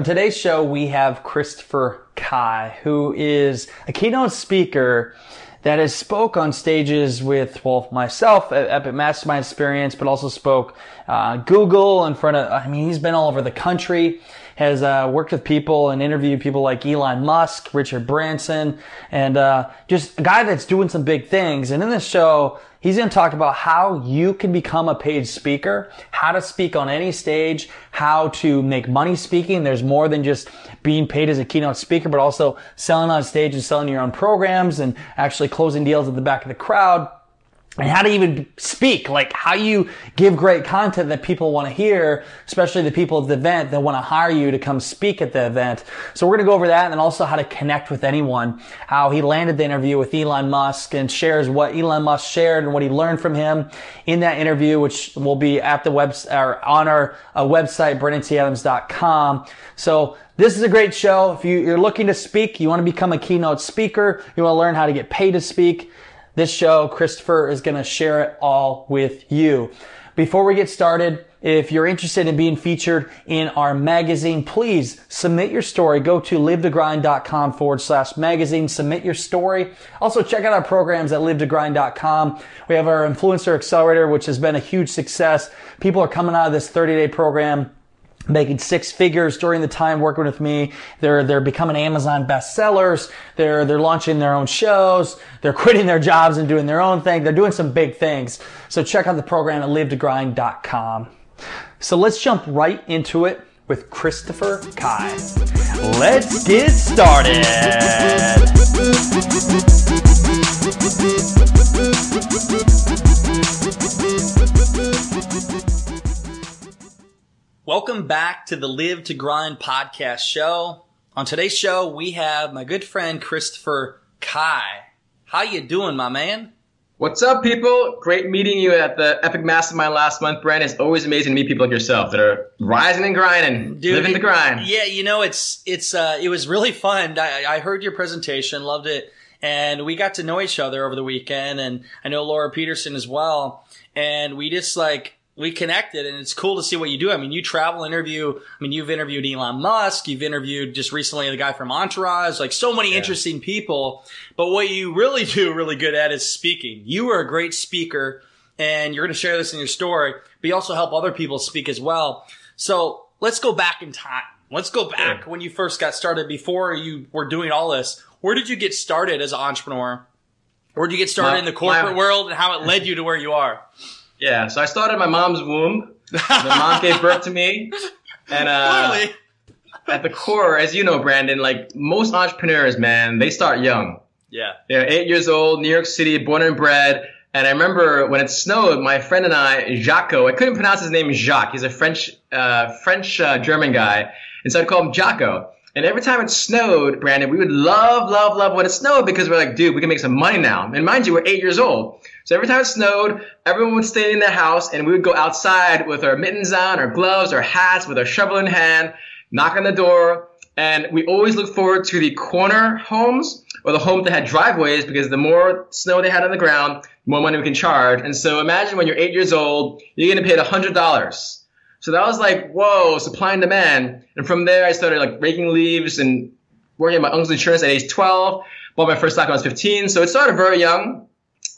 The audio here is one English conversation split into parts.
On today's show, we have Christopher Kai, who is a keynote speaker that has spoke on stages with, well, myself at Epic Mastermind Experience, but also spoke uh, Google in front of, I mean, he's been all over the country, has uh, worked with people and interviewed people like Elon Musk, Richard Branson, and uh, just a guy that's doing some big things. And in this show, He's going to talk about how you can become a paid speaker, how to speak on any stage, how to make money speaking. There's more than just being paid as a keynote speaker, but also selling on stage and selling your own programs and actually closing deals at the back of the crowd and how to even speak, like how you give great content that people want to hear, especially the people at the event that want to hire you to come speak at the event. So we're going to go over that and also how to connect with anyone, how he landed the interview with Elon Musk and shares what Elon Musk shared and what he learned from him in that interview, which will be at the web or on our uh, website, brandontadams.com. So this is a great show. If you, you're looking to speak, you want to become a keynote speaker, you want to learn how to get paid to speak, this show, Christopher is going to share it all with you. Before we get started, if you're interested in being featured in our magazine, please submit your story. Go to livetogrind.com forward slash magazine. Submit your story. Also check out our programs at livetogrind.com. We have our influencer accelerator, which has been a huge success. People are coming out of this 30 day program making six figures during the time working with me. They're, they're becoming Amazon bestsellers. They're, they're launching their own shows. They're quitting their jobs and doing their own thing. They're doing some big things. So check out the program at livetogrind.com. So let's jump right into it with Christopher Kai. Let's get started. Welcome back to the Live to Grind podcast show. On today's show, we have my good friend Christopher Kai. How you doing, my man? What's up, people? Great meeting you at the Epic Mastermind last month, Brent. It's always amazing to meet people like yourself that are rising and grinding, Dude, living the grind. Yeah, you know, it's it's uh, it was really fun. I, I heard your presentation, loved it, and we got to know each other over the weekend, and I know Laura Peterson as well, and we just like we connected and it's cool to see what you do. I mean, you travel, interview. I mean, you've interviewed Elon Musk. You've interviewed just recently the guy from Entourage, like so many yeah. interesting people. But what you really do really good at is speaking. You are a great speaker and you're going to share this in your story, but you also help other people speak as well. So let's go back in time. Let's go back when you first got started before you were doing all this. Where did you get started as an entrepreneur? Where did you get started my, in the corporate my, world and how it led you to where you are? Yeah, so I started my mom's womb. My mom gave birth to me, and uh, at the core, as you know, Brandon, like most entrepreneurs, man, they start young. Yeah, they're eight years old, New York City, born and bred. And I remember when it snowed, my friend and I, Jaco, I couldn't pronounce his name Jacques. He's a French, uh, French uh, German guy, and so I'd call him Jaco. And every time it snowed, Brandon, we would love, love, love when it snowed because we're like, dude, we can make some money now. And mind you, we're eight years old. So every time it snowed, everyone would stay in their house and we would go outside with our mittens on, our gloves, our hats, with our shovel in hand, knock on the door. And we always look forward to the corner homes or the homes that had driveways because the more snow they had on the ground, the more money we can charge. And so imagine when you're eight years old, you're going getting paid $100 so that was like, whoa, supply and demand. And from there, I started like raking leaves and working at my uncle's insurance at age 12. Bought my first stock when I was 15. So it started very young.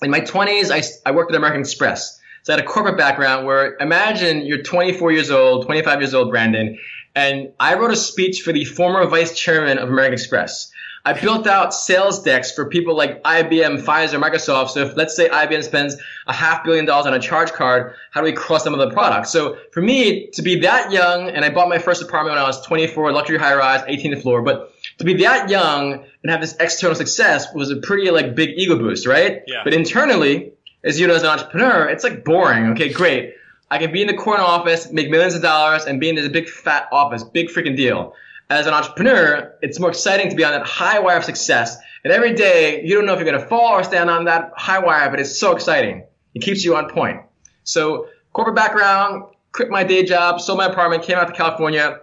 In my 20s, I, I worked at American Express. So I had a corporate background where imagine you're 24 years old, 25 years old, Brandon, and I wrote a speech for the former vice chairman of American Express. I built out sales decks for people like IBM, Pfizer, Microsoft. So if let's say IBM spends a half billion dollars on a charge card, how do we cross some of the products? So for me to be that young, and I bought my first apartment when I was 24, luxury high rise, 18th floor, but to be that young and have this external success was a pretty like big ego boost, right? Yeah. But internally, as you know, as an entrepreneur, it's like boring. Okay, great. I can be in the corner office, make millions of dollars, and be in this big fat office, big freaking deal. as an entrepreneur, it's more exciting to be on that high wire of success. And every day, you don't know if you're going to fall or stand on that high wire, but it's so exciting. It keeps you on point. So corporate background, quit my day job, sold my apartment, came out to California.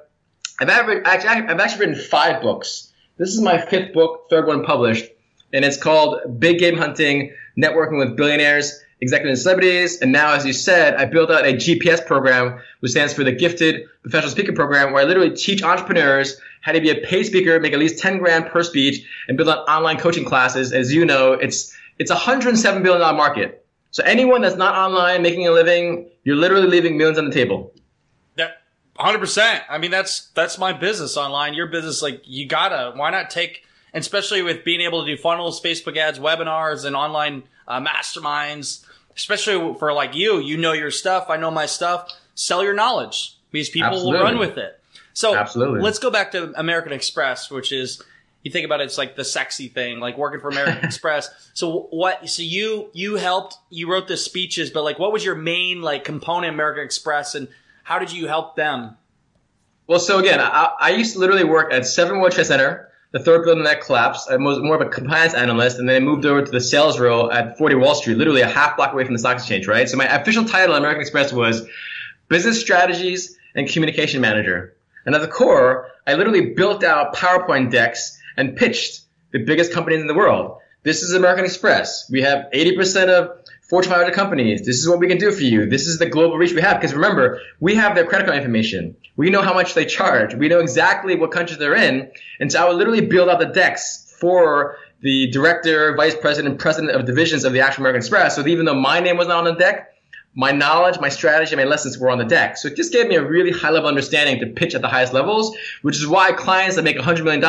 I've actually, I've actually written five books. This is my fifth book, third one published, and it's called Big Game Hunting, Networking with Billionaires, Executives, and Celebrities. And now, as you said, I built out a GPS program, which stands for the Gifted Professional Speaker Program, where I literally teach entrepreneurs how to be a paid speaker, make at least 10 grand per speech, and build out online coaching classes. As you know, it's, it's a $107 billion market. So anyone that's not online making a living, you're literally leaving millions on the table. That 100%. I mean, that's that's my business online. Your business like you got to why not take especially with being able to do funnels, Facebook ads, webinars and online uh, masterminds, especially for like you, you know your stuff, I know my stuff. Sell your knowledge because people Absolutely. will run with it. So Absolutely. let's go back to American Express, which is you think about it, it's like the sexy thing, like working for American Express. So what? So you you helped, you wrote the speeches, but like, what was your main like component American Express, and how did you help them? Well, so again, I, I used to literally work at Seven World Trade Center, the third building that collapsed. I was more of a compliance analyst, and then I moved over to the sales role at 40 Wall Street, literally a half block away from the stock exchange, right? So my official title at American Express was business strategies and communication manager. And at the core, I literally built out PowerPoint decks and pitched the biggest companies in the world. This is American Express. We have 80% of Fortune 500 companies. This is what we can do for you. This is the global reach we have. Because remember, we have their credit card information. We know how much they charge. We know exactly what countries they're in. And so I would literally build out the decks for the director, vice president, president of divisions of the actual American Express. So even though my name was not on the deck, my knowledge, my strategy, my lessons were on the deck. So it just gave me a really high level understanding to pitch at the highest levels, which is why clients that make $100 million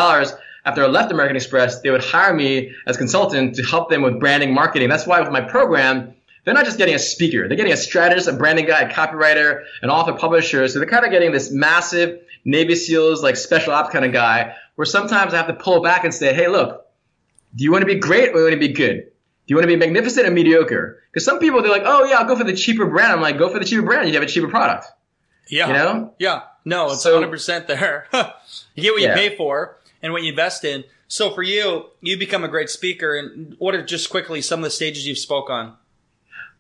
after I left American Express, they would hire me as consultant to help them with branding marketing. That's why with my program, they're not just getting a speaker. They're getting a strategist, a branding guy, a copywriter, an author, publisher. So they're kind of getting this massive Navy SEALs, like special ops kind of guy where sometimes I have to pull back and say, hey, look, do you want to be great or do you want to be good? Do you want to be magnificent or mediocre? Because some people, they're like, oh, yeah, I'll go for the cheaper brand. I'm like, go for the cheaper brand. You have a cheaper product. Yeah. You know? Yeah. No, it's so, 100% there. you get what yeah. you pay for and what you invest in. So for you, you become a great speaker. And what are just quickly some of the stages you've spoke on?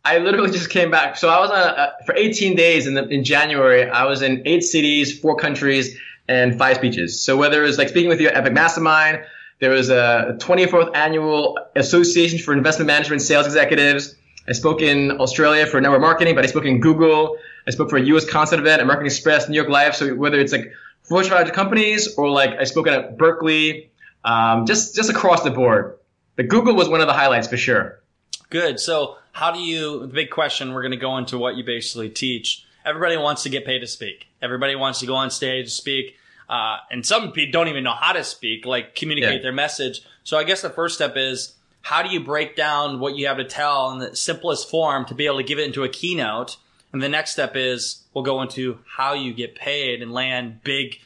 I literally just came back. So I was on a, for 18 days in, the, in January. I was in eight cities, four countries, and five speeches. So whether it was like speaking with you at Epic Mastermind, there was a 24th annual Association for Investment Management Sales Executives. I spoke in Australia for network marketing, but I spoke in Google. I spoke for a U.S. concert event, American Express, New York Life. So whether it's like Fortune 500 companies or like I spoke at Berkeley, um, just just across the board. But Google was one of the highlights for sure. Good. So how do you? The big question. We're going to go into what you basically teach. Everybody wants to get paid to speak. Everybody wants to go on stage to speak. Uh, and some people don't even know how to speak, like communicate yeah. their message. So I guess the first step is how do you break down what you have to tell in the simplest form to be able to give it into a keynote? And the next step is we'll go into how you get paid and land big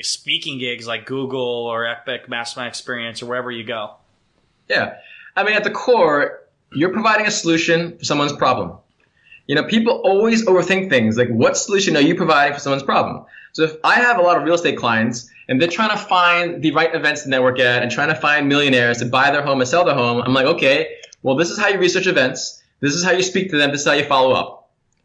speaking gigs like Google or Epic Mastermind Experience or wherever you go. Yeah. I mean, at the core, you're providing a solution for someone's problem. You know, people always overthink things like what solution are you providing for someone's problem? So if I have a lot of real estate clients and they're trying to find the right events to network at and trying to find millionaires to buy their home and sell their home, I'm like, okay, well, this is how you research events. This is how you speak to them. This is how you follow up.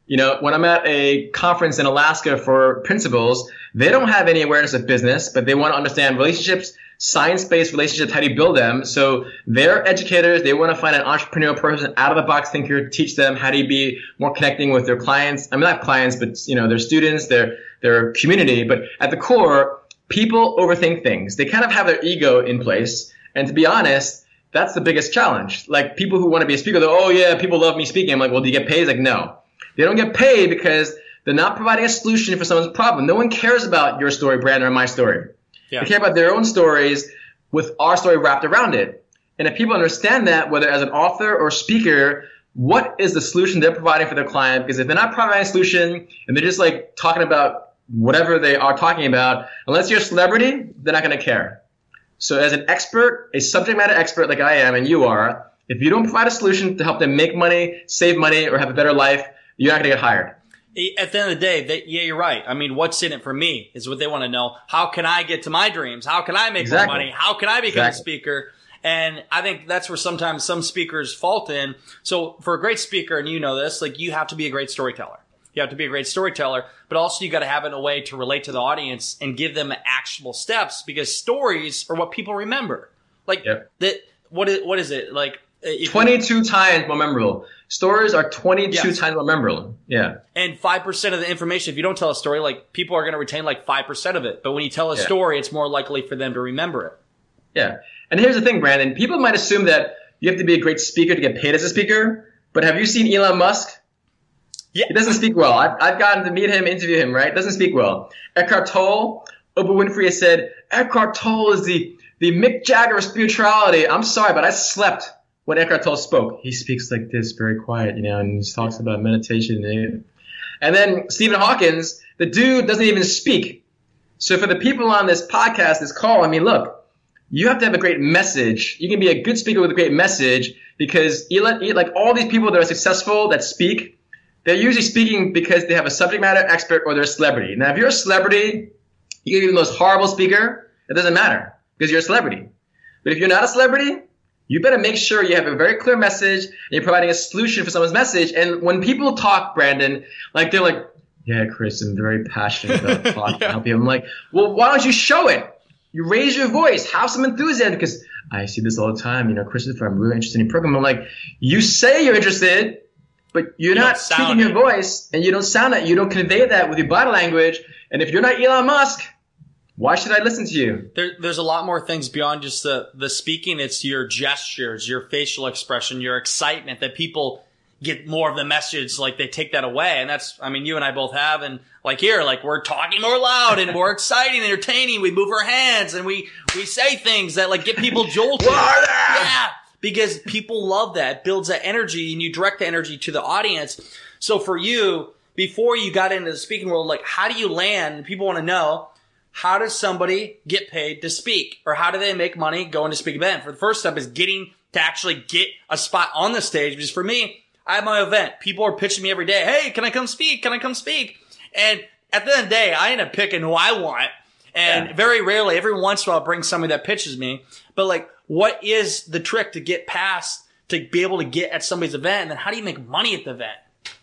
You know, when I'm at a conference in Alaska for principals, they don't have any awareness of business, but they want to understand relationships, science-based relationships, how do you build them? So they're educators. They want to find an entrepreneurial person, out of the box thinker, teach them how do you be more connecting with their clients. I mean, not clients, but, you know, their students, their, their community. But at the core, people overthink things. They kind of have their ego in place. And to be honest, that's the biggest challenge. Like people who want to be a speaker, they're, oh yeah, people love me speaking. I'm like, well, do you get paid? Like, no. They don't get paid because they're not providing a solution for someone's problem. No one cares about your story, Brandon, or my story. Yeah. They care about their own stories with our story wrapped around it. And if people understand that, whether as an author or speaker, what is the solution they're providing for their client? Because if they're not providing a solution and they're just like talking about whatever they are talking about, unless you're a celebrity, they're not going to care. So as an expert, a subject matter expert like I am and you are, if you don't provide a solution to help them make money, save money, or have a better life, you're not going to get hired. at the end of the day, they, yeah, you're right. I mean, what's in it for me is what they want to know. How can I get to my dreams? How can I make Exactly. more money? How can I become Exactly. a speaker? And I think that's where sometimes some speakers fault in. So for a great speaker, and you know this, like you have to be a great storyteller. You have to be a great storyteller, but also you got to have it in a way to relate to the audience and give them actionable steps because stories are what people remember. Like Yep. that. What is what is it like? uh, you- 22 times more memorable. Stories are 22 Yes. times more memorable. Yeah. And five percent of the information, if you don't tell a story, like people are going to retain like five percent of it. But when you tell a Yeah. story, it's more likely for them to remember it. Yeah. And here's the thing, Brandon. People might assume that you have to be a great speaker to get paid as a speaker. But have you seen Elon Musk? Yeah. He doesn't speak well. I've, I've gotten to meet him, interview him, right? Doesn't speak well. Eckhart Tolle, Oprah Winfrey has said, Eckhart Tolle is the, the Mick Jagger of spirituality. I'm sorry, but I slept when Eckhart Tolle spoke. He speaks like this, very quiet, you know, and he talks about meditation. And, then Stephen Hawkins, the dude doesn't even speak. So for the people on this podcast, this call, I mean, look, you have to have a great message. You can be a good speaker with a great message because like all these people that are successful that speak, they're usually speaking because they have a subject matter expert or they're a celebrity. Now, if you're a celebrity, you can be the most horrible speaker. It doesn't matter because you're a celebrity. But if you're not a celebrity, you better make sure you have a very clear message and you're providing a solution for someone's message. And when people talk, Brandon, like they're like, yeah, Chris, I'm very passionate about talking Yeah. help you. I'm like, well, why don't you show it? You raise your voice, have some enthusiasm because I see this all the time. You know, Christopher, I'm really interested in your program. I'm like, you say you're interested, but you're You not speaking your voice and you don't sound it. You don't convey that with your body language. And if you're not Elon Musk, why should I listen to you? There, there's a lot more things beyond just the the speaking. It's your gestures, your facial expression, your excitement that people get more of the message. Like they take that away, and that's. I mean, you and I both have, and like here, like we're talking more loud and more exciting, entertaining. We move our hands and we we say things that like get people jolted. Yeah, because people love that. It builds that energy, and you direct the energy to the audience. So for you, before you got into the speaking world, like how do you land? People want to know how does somebody get paid to speak, or how do they make money going to speak event? For the first step is getting to actually get a spot on the stage. Because for me, I have my event. People are pitching me every day. Hey, can I come speak? Can I come speak? And at the end of the day, I end up picking who I want. And Yeah. very rarely, every once in a while, I'll bring somebody that pitches me. But like, what is the trick to get past to be able to get at somebody's event? And then how do you make money at the event?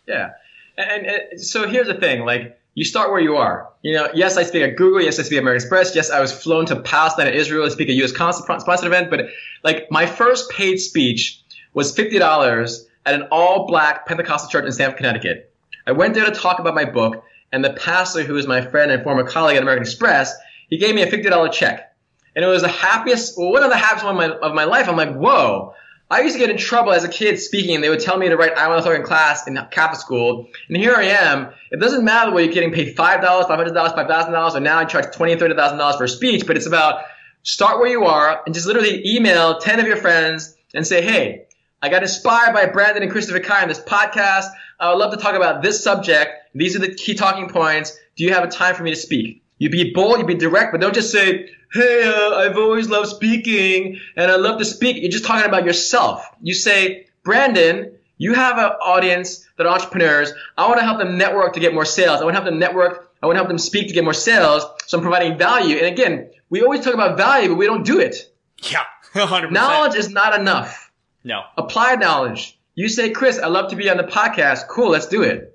Yeah. And, and so here's the thing, like you start where you are. You know, yes, I speak at Google. Yes, I speak at American Express. Yes, I was flown to Palestine and Israel to speak at U.S. Consul sponsored event. But like my first paid speech was fifty dollars at an all-black Pentecostal church in Stamford, Connecticut. I went there to talk about my book, and the pastor, who is my friend and former colleague at American Express, he gave me a fifty dollar check, and it was the happiest, well, one of the happiest moments of my, of my life. I'm like, whoa. I used to get in trouble as a kid speaking. And they would tell me to write I want to talk in class in Catholic school. And here I am. It doesn't matter whether you're getting paid $5, $500, $5,000, or now I charge $20, $30,000 for a speech, but it's about start where you are and just literally email 10 of your friends and say, hey, I got inspired by Brandon and Christopher Kai on this podcast. I would love to talk about this subject. These are the key talking points. Do you have a time for me to speak? You be bold, you be direct, but don't just say, hey, uh, I've always loved speaking and I love to speak. You're just talking about yourself. You say, Brandon, you have an audience that are entrepreneurs. I want to help them network to get more sales. I want to help them network. I want to help them speak to get more sales. So I'm providing value. And again, we always talk about value, but we don't do it. Yeah, 100%. Knowledge is not enough. No. Applied knowledge. You say, Chris, I love to be on the podcast. Cool, let's do it.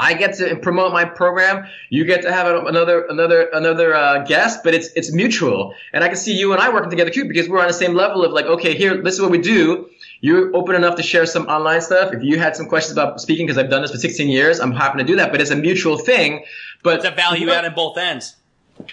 I get to promote my program. You get to have another another another uh, guest, but it's it's mutual. And I can see you and I working together too because we're on the same level of like, okay, here, this is what we do. You're open enough to share some online stuff. If you had some questions about speaking, because I've done this for 16 years, I'm happy to do that. But it's a mutual thing. But It's a value add on both ends.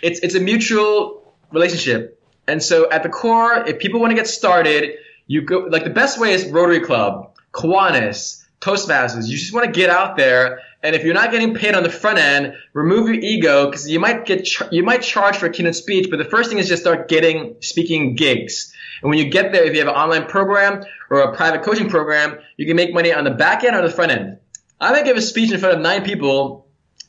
it's it's a mutual relationship. And so at the core, if people want to get started, you go like the best way is Rotary Club, Kiwanis, Toastmasters. You just want to get out there, and if you're not getting paid on the front end, remove your ego because you might get char- you might charge for a keynote speech. But the first thing is just start getting speaking gigs. And when you get there, if you have an online program or a private coaching program, you can make money on the back end or the front end. I might give a speech in front of nine people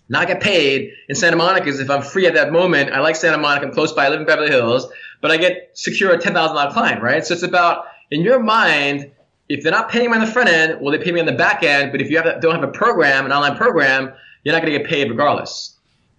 not get paid in Santa Monica because if I'm free at that moment, I like Santa Monica, I'm close by, I live in Beverly Hills, but I get secure a $10,000 client, right? So it's about, in your mind, if they're not paying me on the front end, well, they pay me on the back end, but if you have, don't have a program, an online program, you're not going to get paid regardless.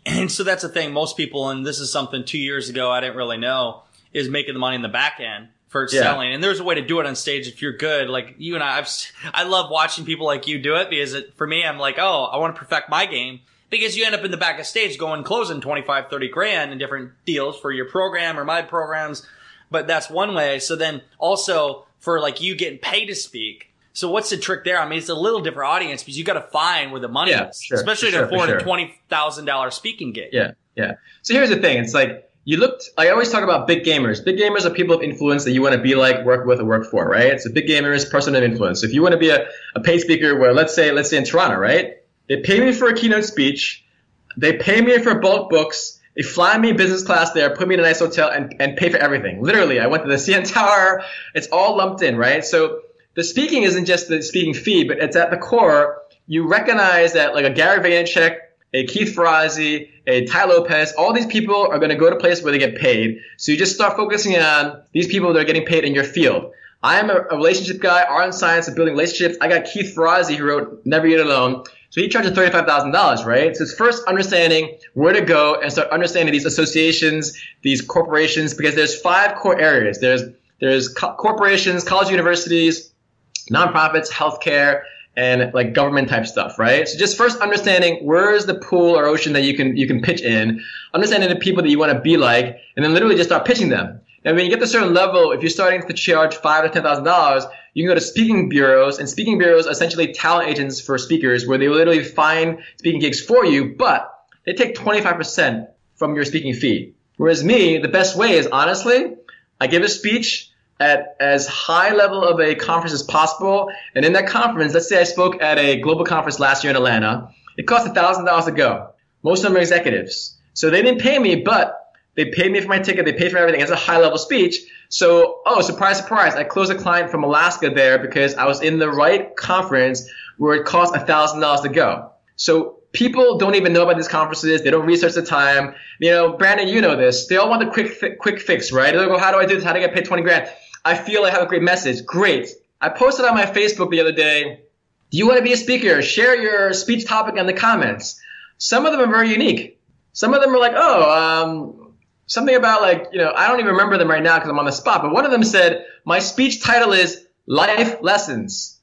And so that's the thing. Most people, and this is something two years ago I didn't really know, is making the money in the back end for Yeah. selling. And there's a way to do it on stage if you're good. Like you and I, I've, I love watching people like you do it because it, for me, I'm like, oh, I want to perfect my game because you end up in the back of stage going closing 25, 30 grand in different deals for your program or my programs. But that's one way. So then also for like you getting paid to speak. So what's the trick there? I mean, it's a little different audience because you got to find where the money Yeah, is, sure, especially for at a sure, four for hundred sure. twenty thousand dollar speaking gig. Yeah, yeah. So here's the thing. It's like you looked. I always talk about big gamers. Big gamers are people of influence that you want to be like, work with, or work for, right? So big gamers, person of influence. So if you want to be a, a paid speaker, where let's say, let's say in Toronto, right? They pay me for a keynote speech. They pay me for bulk books. They fly me business class there, put me in a nice hotel, and, and pay for everything. Literally, I went to the CN Tower. It's all lumped in, right? So the speaking isn't just the speaking fee, but it's at the core. You recognize that like a Gary Vaynerchuk, a Keith Ferrazzi, a Tai Lopez, all these people are going to go to places where they get paid. So you just start focusing on these people that are getting paid in your field. I am a, a relationship guy, art and science, of building relationships. I got Keith Ferrazzi who wrote Never Eat Alone. So he charges $35,000, right? So it's first understanding where to go and start understanding these associations, these corporations, because there's five core areas. There's, there's co- corporations, college universities, nonprofits, healthcare, and like government type stuff, right? So just first understanding where is the pool or ocean that you can you can pitch in, understanding the people that you want to be like, and then literally just start pitching them. And when you get to a certain level, if you're starting to charge five to ten thousand dollars, you can go to speaking bureaus, and speaking bureaus are essentially talent agents for speakers, where they literally find speaking gigs for you, but they take twenty five percent from your speaking fee. Whereas me, the best way is honestly, I give a speech at as high level of a conference as possible. And in that conference, let's say I spoke at a global conference last year in Atlanta. It cost thousand dollars to go. Most of them are executives. So they didn't pay me, but they paid me for my ticket. They paid for everything. It's a high level speech. So, oh, surprise, surprise. I closed a client from Alaska there because I was in the right conference where it cost thousand dollars to go. So people don't even know about these conferences. They don't research the time. You know, Brandon, you know this. They all want the quick, fi- quick fix, right? They go, how do I do this? How do I get paid 20 grand? I feel I have a great message. Great. I posted on my Facebook the other day. Do you want to be a speaker? Share your speech topic in the comments. Some of them are very unique. Some of them are like, oh, um, something about like, you know, I don't even remember them right now because I'm on the spot. But one of them said, my speech title is Life Lessons.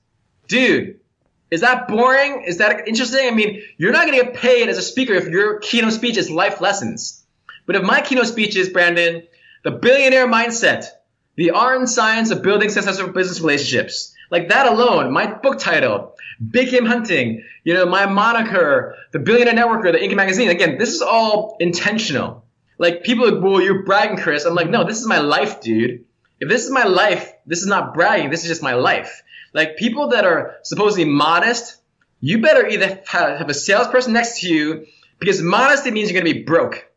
Dude, is that boring? Is that interesting? I mean, you're not going to get paid as a speaker if your keynote speech is life lessons. But if my keynote speech is, Brandon, the billionaire mindset, the art and science of building successful business relationships, like that alone, my book title, Big Game Hunting, you know, my moniker, the billionaire networker, the Inc. magazine, again, this is all intentional. Like people are, well, you're bragging, Chris. I'm like, no, this is my life, dude. If this is my life, this is not bragging. This is just my life. Like people that are supposedly modest, you better either have, a salesperson next to you because modesty means you're to be broke.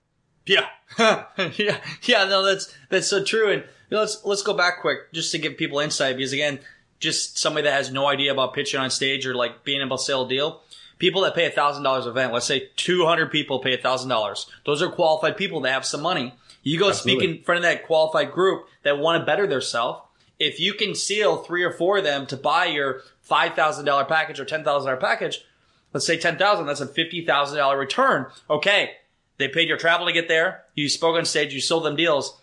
Yeah. yeah. Yeah. No, that's, that's so true. And you know, let's, let's go back quick just to give people insight because again, just somebody that has no idea about pitching on stage or like being able to sell a deal. People that pay a thousand dollars event, let's say 200 people pay a thousand dollars. Those are qualified people that have some money. You go Absolutely. speak in front of that qualified group that want to better themselves. If you can seal three or four of them to buy your $5,000 package or $10,000 package, let's say 10,000, that's a $50,000 return. Okay. They paid your travel to get there. You spoke on stage. You sold them deals.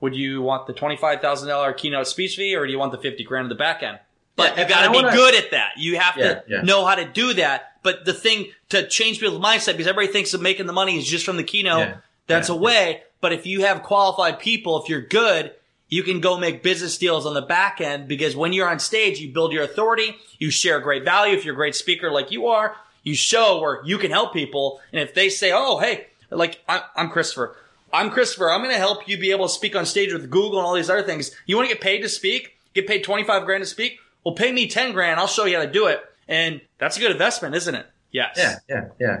Would you want the $25,000 keynote speech fee or do you want the 50 grand in the back end? But Yeah, you gotta be wanna- good at that. You have Yeah, to yeah. know how to do that. But the thing to change people's mindset, because everybody thinks of making the money is just from the keynote. Yeah, That's yeah. a way. But if you have qualified people, if you're good, you can go make business deals on the back end because when you're on stage, you build your authority, you share great value. If you're a great speaker like you are, you show where you can help people. And if they say, oh, hey, like I'm, I'm Christopher. I'm Christopher. I'm going to help you be able to speak on stage with Google and all these other things. You want to get paid to speak? Get paid 25 grand to speak? Well, pay me 10 grand. I'll show you how to do it. And that's a good investment, isn't it? Yes. Yeah, yeah, yeah.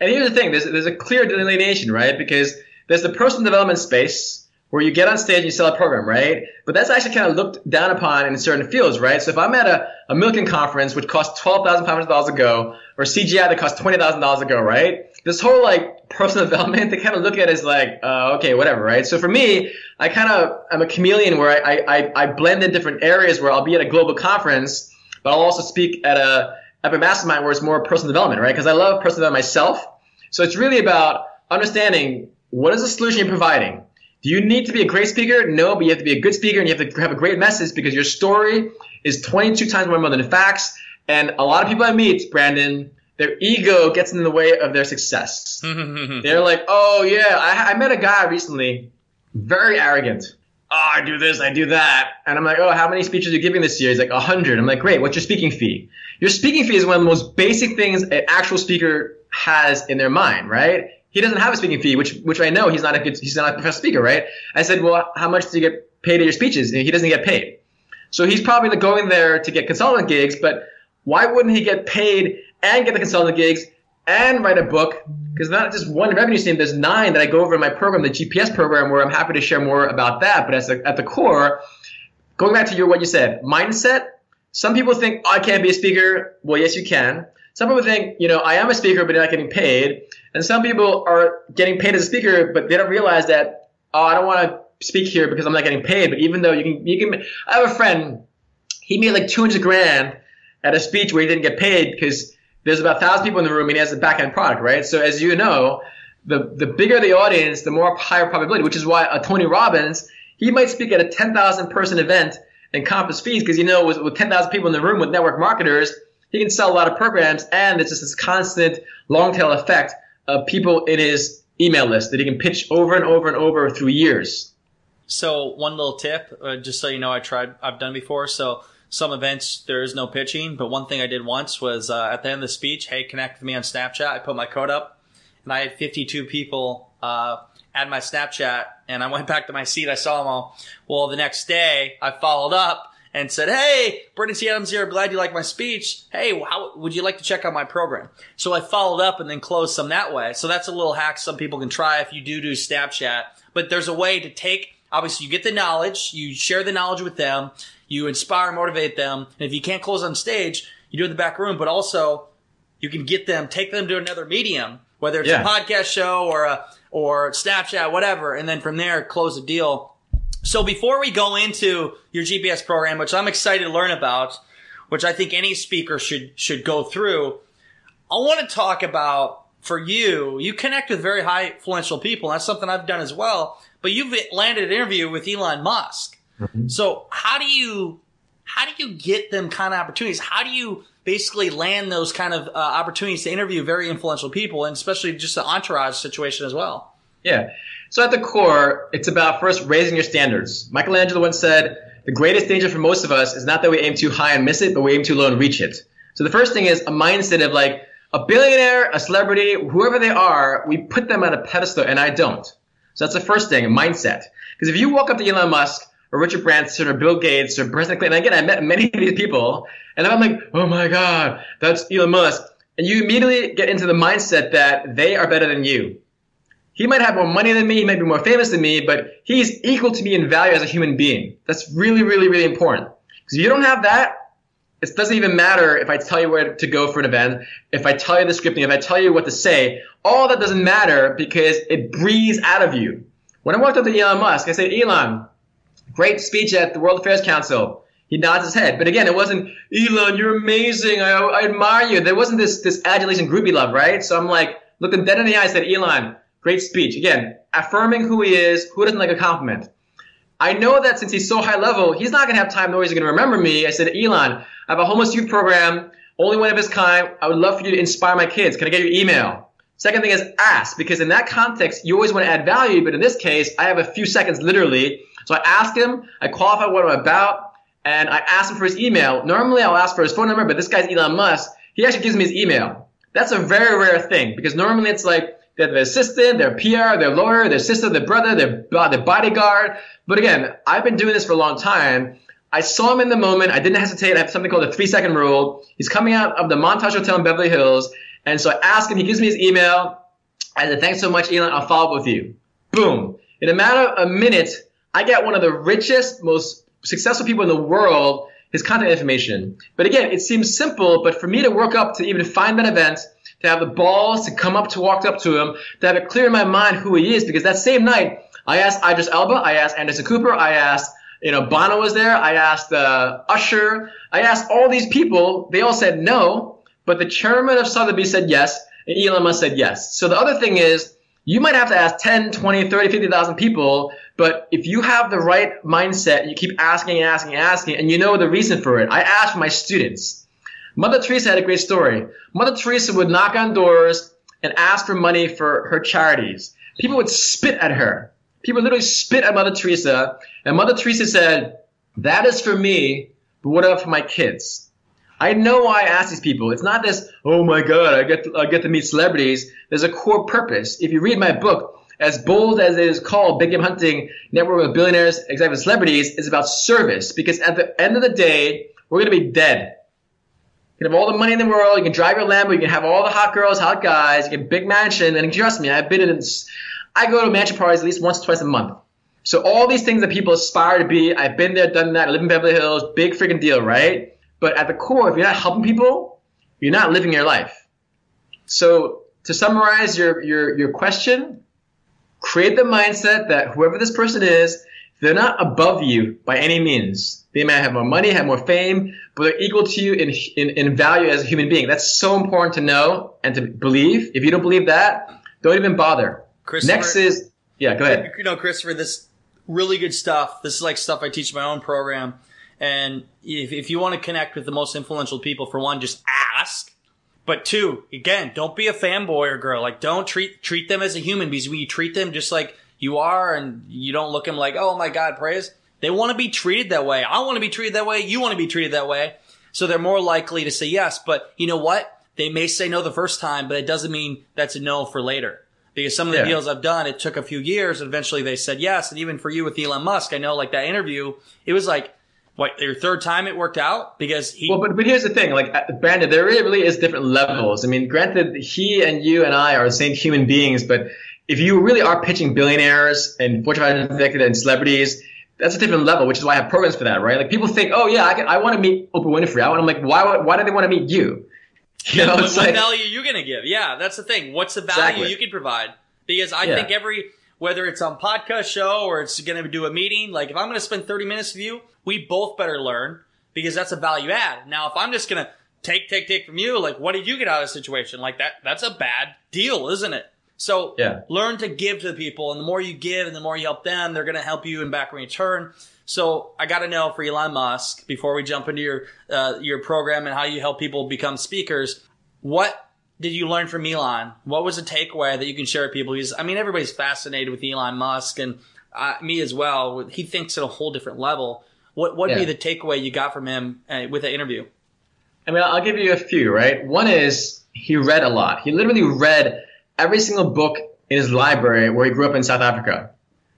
And here's the thing: there's there's a clear delineation, right? Because there's the personal development space where you get on stage and you sell a program, right? But that's actually kind of looked down upon in certain fields, right? So if I'm at a, a Milken conference, which costs twelve thousand five hundred dollars a go, or CGI that costs twenty thousand dollars a go, right? This whole like personal development, they kind of look at it as like, uh, okay, whatever, right? So for me, I kind of I'm a chameleon where I, I I blend in different areas where I'll be at a global conference, but I'll also speak at a Epic Mastermind where it's more personal development, right? Because I love personal development myself. So it's really about understanding what is the solution you're providing. Do you need to be a great speaker? No, but you have to be a good speaker and you have to have a great message because your story is 22 times more than the facts. And a lot of people I meet, Brandon, their ego gets in the way of their success. They're like, oh yeah, I, I met a guy recently, very arrogant. Oh, I do this, I do that. And I'm like, oh, how many speeches are you giving this year? He's like, a hundred. I'm like, great, what's your speaking fee? Your speaking fee is one of the most basic things an actual speaker has in their mind, right? He doesn't have a speaking fee, which which I know he's not a good he's not a professional speaker, right? I said, well, how much do you get paid at your speeches? And he doesn't get paid. So he's probably going there to get consultant gigs, but why wouldn't he get paid and get the consultant gigs and write a book? Because not just one revenue stream, there's nine that I go over in my program, the GPS program, where I'm happy to share more about that. But the, at the core, going back to your what you said, mindset. Some people think oh, I can't be a speaker. Well, yes, you can. Some people think, you know, I am a speaker, but not getting paid. And some people are getting paid as a speaker, but they don't realize that, oh, I don't want to speak here because I'm not getting paid. But even though you can, you can, I have a friend, he made like 200 grand at a speech where he didn't get paid because there's about a thousand people in the room and he has a back end product, right? So as you know, the, the bigger the audience, the more higher probability, which is why a Tony Robbins, he might speak at a 10,000 person event and comp his fees because you know with, with 10,000 people in the room with network marketers, he can sell a lot of programs and it's just this constant long tail effect of people in his email list that he can pitch over and over and over through years. So one little tip, uh, just so you know, I tried, I've done before. So some events there is no pitching, but one thing I did once was uh, at the end of the speech, hey, connect with me on Snapchat. I put my code up, and I had 52 people uh, add my Snapchat, and I went back to my seat. I saw them all. Well, the next day, I followed up and said, "Hey, Brandon T. Adams here. Glad you like my speech. Hey, how would you like to check out my program?" So I followed up and then closed some that way. So that's a little hack some people can try if you do do Snapchat. But there's a way to take. Obviously, you get the knowledge, you share the knowledge with them, you inspire, motivate them. And if you can't close on stage, you do it in the back room. But also, you can get them, take them to another medium, whether it's yeah. a podcast show or a or Snapchat, whatever, and then from there close the deal so before we go into your GPS program, which I'm excited to learn about, which I think any speaker should should go through, I want to talk about for you. You connect with very high influential people. That's something I've done as well. But you've landed an interview with Elon Musk. Mm-hmm. So how do you how do you get them kind of opportunities? How do you basically land those kind of uh, opportunities to interview very influential people, and especially just the entourage situation as well? Yeah. So at the core, it's about first raising your standards. Michelangelo once said, the greatest danger for most of us is not that we aim too high and miss it, but we aim too low and reach it. So the first thing is a mindset of like a billionaire, a celebrity, whoever they are, we put them on a pedestal and I don't. So that's the first thing, a mindset. Because if you walk up to Elon Musk or Richard Branson or Bill Gates or President Clinton, again, I met many of these people and I'm like, oh my God, that's Elon Musk. And you immediately get into the mindset that they are better than you. He might have more money than me, he might be more famous than me, but he's equal to me in value as a human being. That's really, really, really important. Because if you don't have that, it doesn't even matter if I tell you where to go for an event, if I tell you the scripting, if I tell you what to say, all that doesn't matter because it breathes out of you. When I walked up to Elon Musk, I said, Elon, great speech at the World Affairs Council. He nods his head. But again, it wasn't, Elon, you're amazing. I, I admire you. There wasn't this, this adulation groupie love, right? So I'm like, looking dead in the eye, said, Elon, Great speech. Again, affirming who he is. Who doesn't like a compliment? I know that since he's so high level, he's not going to have time nor is he going to remember me. I said, Elon, I have a homeless youth program, only one of its kind. I would love for you to inspire my kids. Can I get your email? Second thing is ask, because in that context, you always want to add value, but in this case, I have a few seconds literally. So I ask him, I qualify what I'm about, and I ask him for his email. Normally I'll ask for his phone number, but this guy's Elon Musk. He actually gives me his email. That's a very rare thing, because normally it's like, they have their assistant, their PR, their lawyer, their sister, their brother, their, their bodyguard. But again, I've been doing this for a long time. I saw him in the moment. I didn't hesitate. I have something called the three second rule. He's coming out of the Montage Hotel in Beverly Hills. And so I ask him, he gives me his email. I said, thanks so much, Elon. I'll follow up with you. Boom. In a matter of a minute, I get one of the richest, most successful people in the world his contact information. But again, it seems simple, but for me to work up to even find that event, to have the balls to come up to walk up to him, to have it clear in my mind who he is. Because that same night, I asked Idris Elba, I asked Anderson Cooper, I asked, you know, Bono was there, I asked uh, Usher, I asked all these people. They all said no. but the chairman of Sotheby's said yes, and Elon Musk said yes. So the other thing is, you might have to ask 10, 20, 30, 50,000 people, but if you have the right mindset, you keep asking and asking and asking, and you know the reason for it. I asked my students. Mother Teresa had a great story. Mother Teresa would knock on doors and ask for money for her charities. People would spit at her. People literally spit at Mother Teresa, and Mother Teresa said, that is for me, but what about for my kids? I know why I ask these people. It's not this, oh my God, I get to, I get to meet celebrities. There's a core purpose. If you read my book, as bold as it is called, Big Game Hunting, Network of Billionaires, Executive Celebrities, is about service. Because at the end of the day, we're going to be dead. You can have all the money in the world. You can drive your Lambo. You can have all the hot girls, hot guys. You get a big mansion. And trust me, I've been in. I go to mansion parties at least once twice a month. So all these things that people aspire to be, I've been there, done that. I live in Beverly Hills. Big freaking deal, right? But at the core, if you're not helping people, you're not living your life. So to summarize your your your question, create the mindset that whoever this person is, they're not above you by any means. They may have more money, have more fame, but they're equal to you in, in, in value as a human being. That's so important to know and to believe. If you don't believe that, don't even bother. Next is, yeah, go ahead. You know, Christopher, this really good stuff. This is like stuff I teach in my own program. And if, if you want to connect with the most influential people, for one, just ask. But two, again, don't be a fanboy or girl. Like, don't treat treat them as a human because when you treat them just like you are, and you don't look them like, oh my God, praise. They want to be treated that way. I want to be treated that way. You want to be treated that way. So they're more likely to say yes. But you know what? They may say no the first time, but it doesn't mean that's a no for later. Because some of the yeah. deals I've done, it took a few years. And eventually they said yes. And even for you with Elon Musk, I know like that interview, it was like what your third time it worked out because he. Well, but but here's the thing, like uh, Brandon, there really, really is different levels. I mean, granted, he and you and I are the same human beings, but if you really are pitching billionaires and Fortune 500 executives and celebrities, that's a different level, which is why I have programs for that, right? Like people think, oh yeah, I, can, I want to meet Oprah Winfrey. I want, I'm like, why, why do they want to meet you? You know, what, what like, value are you going to give? Yeah, that's the thing. What's the value exactly. you can provide? Because I yeah. think every, whether it's on podcast show or it's going to do a meeting, like if I'm going to spend 30 minutes with you, we both better learn because that's a value add. Now, if I'm just going to take, take, take from you, like what did you get out of the situation? Like that, that's a bad deal, isn't it? So yeah. learn to give to the people, and the more you give and the more you help them, they're going to help you in back in return. So I got to know for Elon Musk before we jump into your uh, your program and how you help people become speakers. What did you learn from Elon? What was a takeaway that you can share with people? Because I mean, everybody's fascinated with Elon Musk, and uh, me as well. He thinks at a whole different level. What what would yeah. be the takeaway you got from him uh, with the interview? I mean, I'll give you a few. Right, one is he read a lot. He literally read every single book in his library where he grew up in South Africa.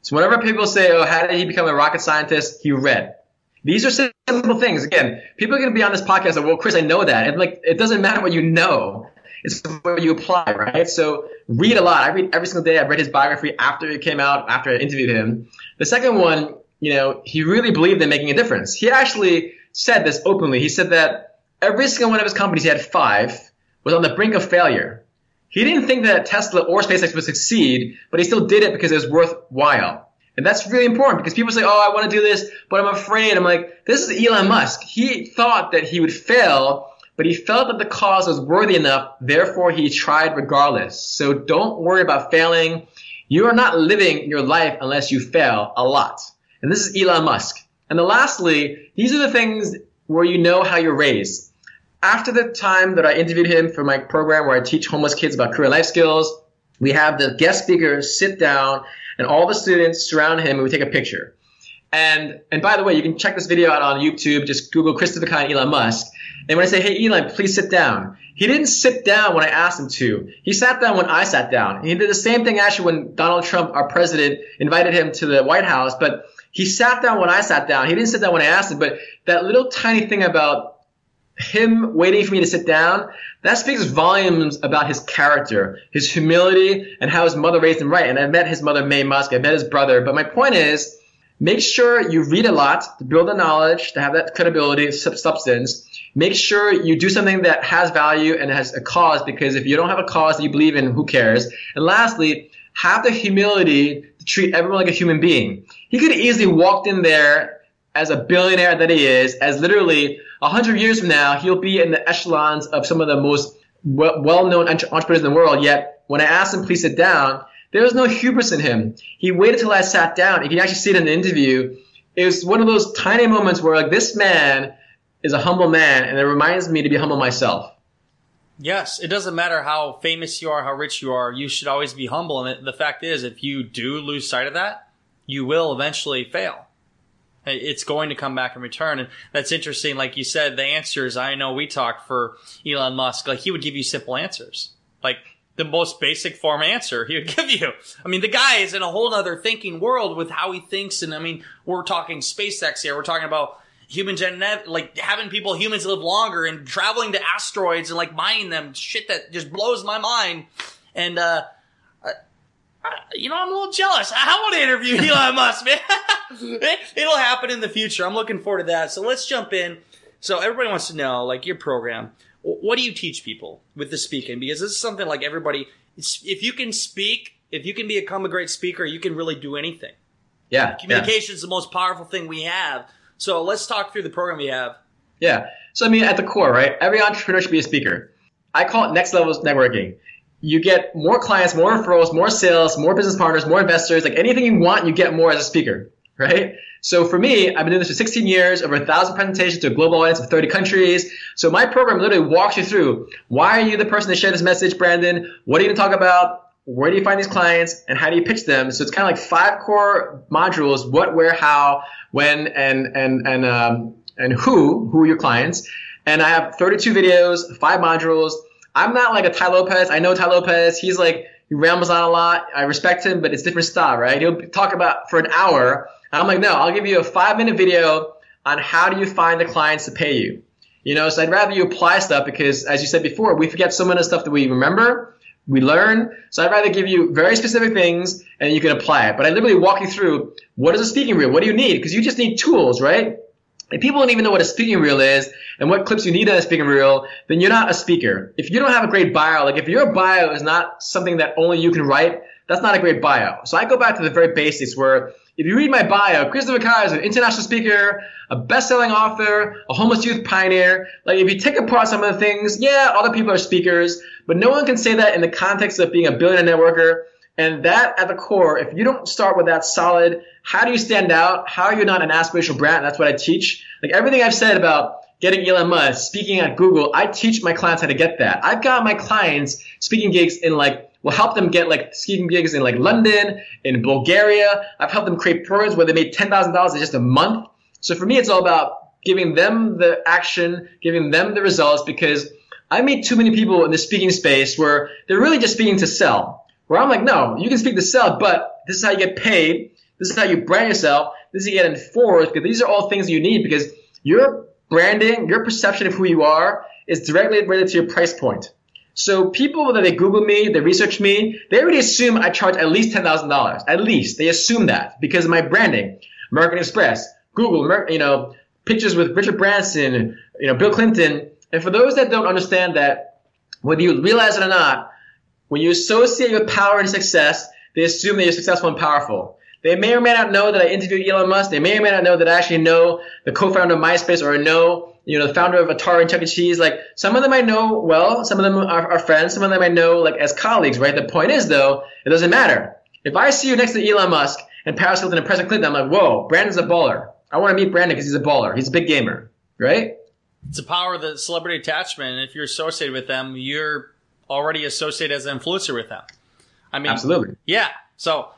So whenever people say, "Oh, how did he become a rocket scientist?" He read. These are simple things. Again, people are going to be on this podcast like, "Well, Chris, I know that." And like, it doesn't matter what you know; it's what you apply, right? So read a lot. I read every single day. I've read his biography after it came out, after I interviewed him. The second one, you know, he really believed in making a difference. He actually said this openly. He said that every single one of his companies, he had five, was on the brink of failure. He didn't think that Tesla or SpaceX would succeed, but he still did it because it was worthwhile. And that's really important because people say, oh, I want to do this, but I'm afraid. I'm like, this is Elon Musk. He thought that he would fail, but he felt that the cause was worthy enough. Therefore, he tried regardless. So don't worry about failing. You are not living your life unless you fail a lot. And this is Elon Musk. And then lastly, these are the things where you know how you're raised after the time that I interviewed him for my program where I teach homeless kids about career life skills, we have the guest speaker sit down and all the students surround him and we take a picture. And and by the way, you can check this video out on YouTube. Just Google Christopher Kai Elon Musk. And when I say, hey Elon, please sit down, he didn't sit down when I asked him to. He sat down when I sat down. He did the same thing actually when Donald Trump, our president, invited him to the White House. But he sat down when I sat down. He didn't sit down when I asked him. But that little tiny thing about him waiting for me to sit down, that speaks volumes about his character, his humility, and how his mother raised him right. And I met his mother, May Musk. I met his brother. But my point is, make sure you read a lot to build the knowledge, to have that credibility, substance. Make sure you do something that has value and has a cause, because if you don't have a cause that you believe in, who cares? And lastly, have the humility to treat everyone like a human being. He could have easily walked in there as a billionaire that he is, as literally a hundred years from now, he'll be in the echelons of some of the most well-known entrepreneurs in the world. Yet when I asked him, please sit down, there was no hubris in him. He waited till I sat down. You can actually see it in the interview. It was one of those tiny moments where like this man is a humble man, and it reminds me to be humble myself. Yes, it doesn't matter how famous you are, how rich you are. You should always be humble. And the fact is, if you do lose sight of that, you will eventually fail. It's going to come back in return. And that's interesting. Like you said, the answers, I know we talked for Elon Musk, like he would give you simple answers. Like the most basic form answer he would give you. I mean, the guy is in a whole other thinking world with how he thinks. And I mean, we're talking SpaceX here. We're talking about human genetic, like having people, humans live longer and traveling to asteroids and like mining them. Shit that just blows my mind. And, uh, you know, I'm a little jealous. I want to interview Elon Musk, man. It'll happen in the future. I'm looking forward to that. So let's jump in. So everybody wants to know, like your program, what do you teach people with the speaking? Because this is something like everybody, if you can speak, if you can become a great speaker, you can really do anything. Yeah. Communication yeah. is the most powerful thing we have. So let's talk through the program we have. Yeah. So I mean, at the core, right? Every entrepreneur should be a speaker. I call it next level networking you get more clients, more referrals, more sales, more business partners, more investors. Like anything you want, you get more as a speaker, right? So for me, I've been doing this for 16 years, over a thousand presentations to a global audience of 30 countries. So my program literally walks you through why are you the person to share this message, Brandon? What are you going to talk about? Where do you find these clients and how do you pitch them? So it's kind of like five core modules: what, where, how, when, and and and um, and who, who are your clients? And I have 32 videos, five modules I'm not like a Tai Lopez. I know Tai Lopez. He's like he rambles on a lot. I respect him, but it's different style, right? He'll talk about for an hour. I'm like, no, I'll give you a five minute video on how do you find the clients to pay you. You know, so I'd rather you apply stuff because, as you said before, we forget so much of stuff that we remember, we learn. So I'd rather give you very specific things and you can apply it. But I literally walk you through what is a speaking reel? What do you need? Because you just need tools, right? If people don't even know what a speaking reel is and what clips you need on a speaking reel, then you're not a speaker. If you don't have a great bio, like if your bio is not something that only you can write, that's not a great bio. So I go back to the very basics where if you read my bio, Christopher Kai is an international speaker, a best-selling author, a homeless youth pioneer. Like if you take apart some of the things, yeah, other people are speakers, but no one can say that in the context of being a billionaire networker. And that at the core, if you don't start with that solid how do you stand out? How are you not an aspirational brand? That's what I teach. Like everything I've said about getting Elon Musk, speaking at Google, I teach my clients how to get that. I've got my clients speaking gigs in like, will help them get like speaking gigs in like London, in Bulgaria. I've helped them create programs where they made $10,000 in just a month. So for me, it's all about giving them the action, giving them the results because I meet too many people in the speaking space where they're really just speaking to sell. Where I'm like, no, you can speak to sell, but this is how you get paid. This is how you brand yourself. This is how you get enforced because these are all things you need because your branding, your perception of who you are is directly related to your price point. So people that they Google me, they research me, they already assume I charge at least ten thousand dollars. At least they assume that because of my branding. American Express, Google, you know, pictures with Richard Branson, you know, Bill Clinton. And for those that don't understand that, whether you realize it or not, when you associate your power and success, they assume that you're successful and powerful. They may or may not know that I interviewed Elon Musk. They may or may not know that I actually know the co-founder of MySpace or know, you know, the founder of Atari and Chuck E. Cheese. Like some of them I know well, some of them are, are friends, some of them I know like as colleagues, right? The point is though, it doesn't matter. If I see you next to Elon Musk and Paris Hilton and President Clinton, I'm like, whoa, Brandon's a baller. I want to meet Brandon because he's a baller. He's a big gamer, right? It's the power of the celebrity attachment. And if you're associated with them, you're already associated as an influencer with them. I mean, absolutely. Yeah. So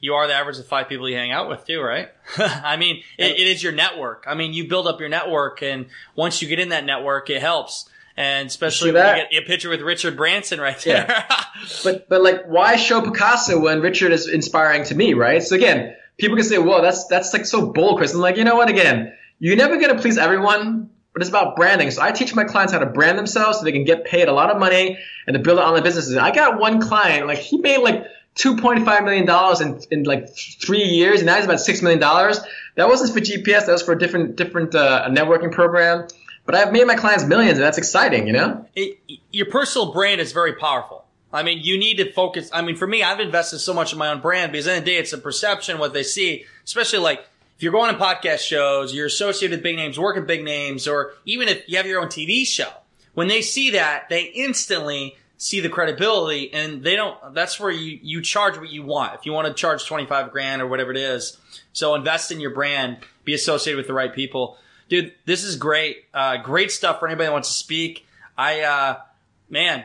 you are the average of five people you hang out with too, right? I mean, it, it is your network. I mean, you build up your network and once you get in that network, it helps. And especially when you get a picture with Richard Branson right there. Yeah. but, but like, why show Picasso when Richard is inspiring to me, right? So again, people can say, whoa, that's, that's like so bold, Chris. I'm like, you know what? Again, you're never going to please everyone, but it's about branding. So I teach my clients how to brand themselves so they can get paid a lot of money and to build online businesses. I got one client, like he made like $2.5 million in, in like three years, and that is about $6 million. That wasn't for GPS, that was for a different, different uh, networking program. But I've made my clients millions, and that's exciting, you know? It, your personal brand is very powerful. I mean, you need to focus. I mean, for me, I've invested so much in my own brand because in the day, it's a perception, what they see, especially like, if you're going on podcast shows, you're associated with big names, work with big names, or even if you have your own TV show, when they see that, they instantly see the credibility and they don't, that's where you, you charge what you want. If you want to charge 25 grand or whatever it is. So invest in your brand, be associated with the right people. Dude, this is great. Uh, great stuff for anybody that wants to speak. I, uh, man,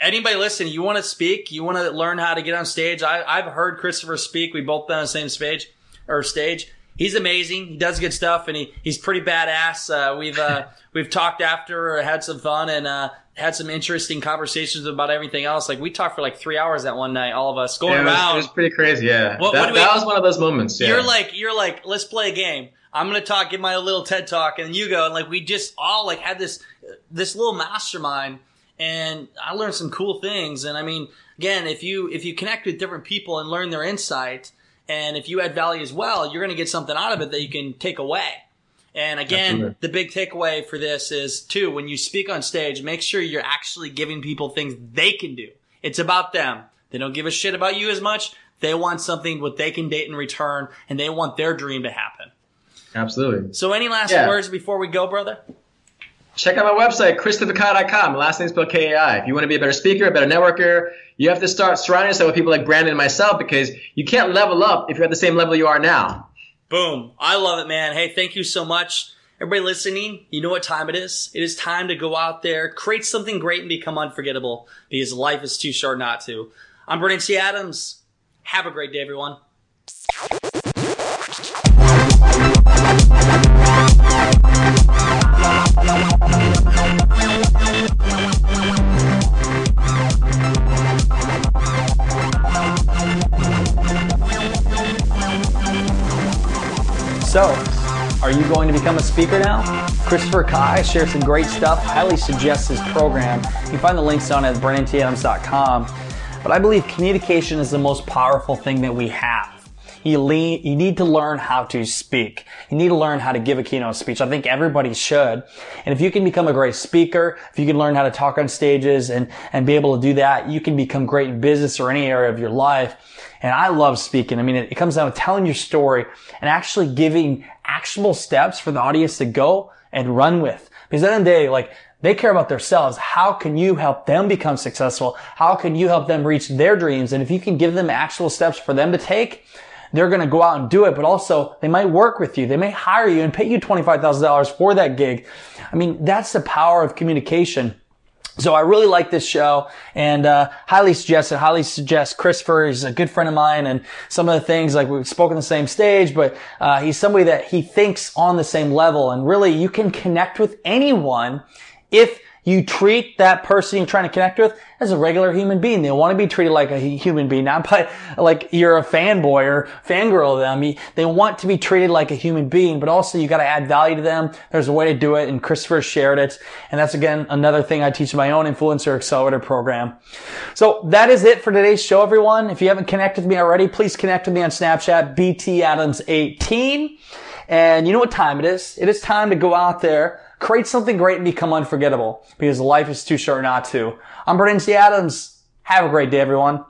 anybody listening, you want to speak, you want to learn how to get on stage. I, I've heard Christopher speak. We've both been on the same stage or stage. He's amazing. He does good stuff, and he, he's pretty badass. Uh, we've uh, we've talked after, had some fun, and uh, had some interesting conversations about everything else. Like we talked for like three hours that one night, all of us going Yeah, it, was, around. it was pretty crazy. Yeah, What- that, what we- that was one of those moments. Yeah. You're like, you're like, let's play a game. I'm gonna talk, give my little TED talk, and you go, and like we just all like had this this little mastermind, and I learned some cool things. And I mean, again, if you if you connect with different people and learn their insight, and if you add value as well, you're gonna get something out of it that you can take away. And again, Absolutely. the big takeaway for this is too, when you speak on stage, make sure you're actually giving people things they can do. It's about them. They don't give a shit about you as much. They want something what they can date in return, and they want their dream to happen. Absolutely. So, any last Yeah. words before we go, brother? Check out my website, christopherkai.com. Last name's spelled K-A-I. If you want to be a better speaker, a better networker, you have to start surrounding yourself with people like Brandon and myself because you can't level up if you're at the same level you are now. Boom. I love it, man. Hey, thank you so much. Everybody listening, you know what time it is? It is time to go out there, create something great, and become unforgettable because life is too short not to. I'm Brandon T. Adams. Have a great day, everyone. So, are you going to become a speaker now? Christopher Kai shares some great stuff. Highly suggests his program. You can find the links on at brandontadams.com. But I believe communication is the most powerful thing that we have. You, le- you need to learn how to speak. You need to learn how to give a keynote speech. I think everybody should. And if you can become a great speaker, if you can learn how to talk on stages and, and be able to do that, you can become great in business or any area of your life. And I love speaking. I mean, it, it comes down to telling your story and actually giving actionable steps for the audience to go and run with. Because at the end of the day, like, they care about themselves. How can you help them become successful? How can you help them reach their dreams? And if you can give them actual steps for them to take, they're going to go out and do it, but also they might work with you. They may hire you and pay you $25,000 for that gig. I mean, that's the power of communication. So I really like this show and uh, highly suggest it. Highly suggest Christopher. He's a good friend of mine, and some of the things like we've spoken the same stage, but uh, he's somebody that he thinks on the same level. And really, you can connect with anyone if you treat that person you're trying to connect with as a regular human being. They want to be treated like a human being, not by like you're a fanboy or fangirl of them. They want to be treated like a human being, but also you got to add value to them. There's a way to do it, and Christopher shared it. And that's again another thing I teach in my own influencer accelerator program. So that is it for today's show, everyone. If you haven't connected with me already, please connect with me on Snapchat, BTAdams18. And you know what time it is? It is time to go out there, create something great and become unforgettable because life is too short not to. I'm Brandon. Adams. Have a great day, everyone.